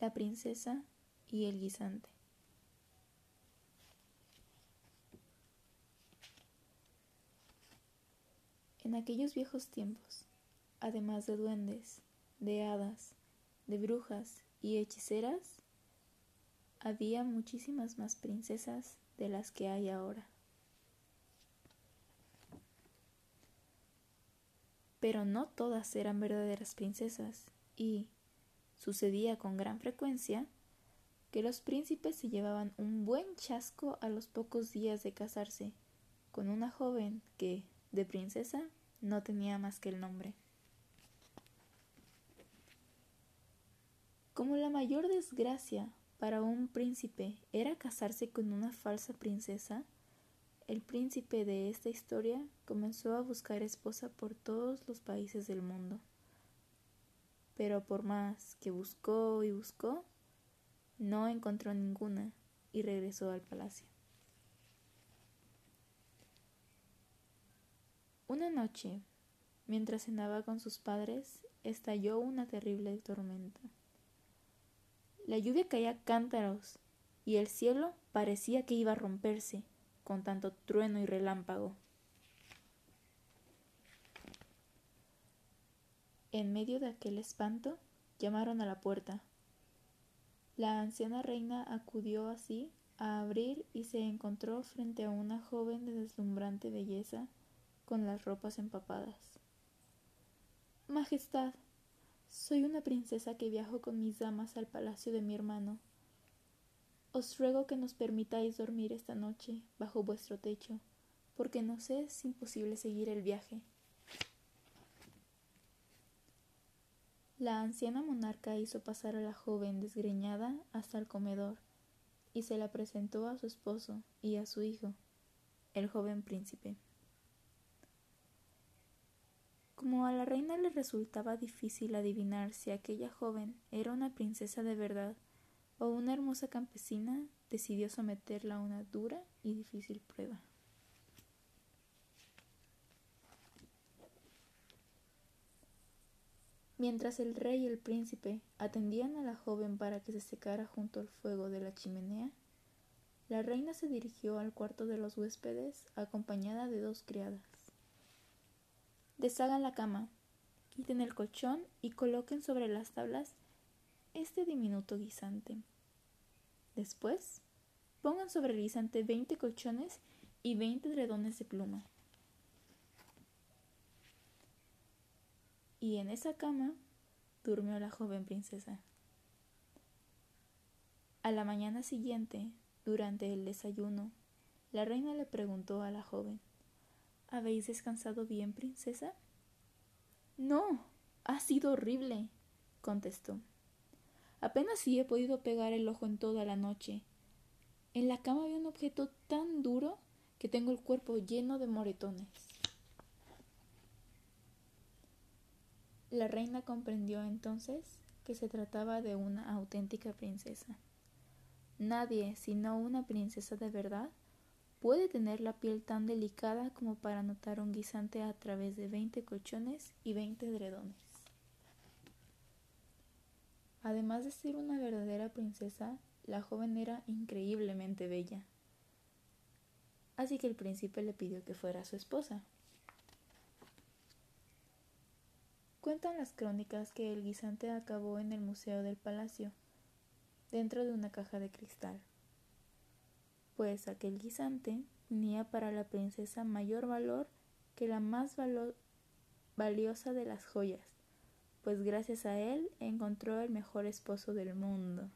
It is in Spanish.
la princesa y el guisante. En aquellos viejos tiempos, además de duendes, de hadas, de brujas y hechiceras, había muchísimas más princesas de las que hay ahora. Pero no todas eran verdaderas princesas y, Sucedía con gran frecuencia que los príncipes se llevaban un buen chasco a los pocos días de casarse con una joven que, de princesa, no tenía más que el nombre. Como la mayor desgracia para un príncipe era casarse con una falsa princesa, el príncipe de esta historia comenzó a buscar esposa por todos los países del mundo pero por más que buscó y buscó, no encontró ninguna y regresó al palacio. Una noche, mientras cenaba con sus padres, estalló una terrible tormenta. La lluvia caía cántaros y el cielo parecía que iba a romperse con tanto trueno y relámpago. En medio de aquel espanto, llamaron a la puerta. La anciana reina acudió así a abrir y se encontró frente a una joven de deslumbrante belleza con las ropas empapadas. Majestad, soy una princesa que viajo con mis damas al palacio de mi hermano. Os ruego que nos permitáis dormir esta noche bajo vuestro techo, porque no sé es imposible seguir el viaje. La anciana monarca hizo pasar a la joven desgreñada hasta el comedor y se la presentó a su esposo y a su hijo, el joven príncipe. Como a la reina le resultaba difícil adivinar si aquella joven era una princesa de verdad o una hermosa campesina, decidió someterla a una dura y difícil prueba. Mientras el rey y el príncipe atendían a la joven para que se secara junto al fuego de la chimenea, la reina se dirigió al cuarto de los huéspedes acompañada de dos criadas. Deshagan la cama, quiten el colchón y coloquen sobre las tablas este diminuto guisante. Después, pongan sobre el guisante veinte colchones y veinte dredones de pluma. Y en esa cama durmió la joven princesa. A la mañana siguiente, durante el desayuno, la reina le preguntó a la joven ¿Habéis descansado bien, princesa? No, ha sido horrible, contestó. Apenas sí he podido pegar el ojo en toda la noche. En la cama había un objeto tan duro que tengo el cuerpo lleno de moretones. La reina comprendió entonces que se trataba de una auténtica princesa. Nadie, sino una princesa de verdad, puede tener la piel tan delicada como para notar un guisante a través de veinte colchones y veinte dredones. Además de ser una verdadera princesa, la joven era increíblemente bella. Así que el príncipe le pidió que fuera su esposa. Cuentan las crónicas que el guisante acabó en el Museo del Palacio, dentro de una caja de cristal, pues aquel guisante tenía para la princesa mayor valor que la más valiosa de las joyas, pues gracias a él encontró el mejor esposo del mundo.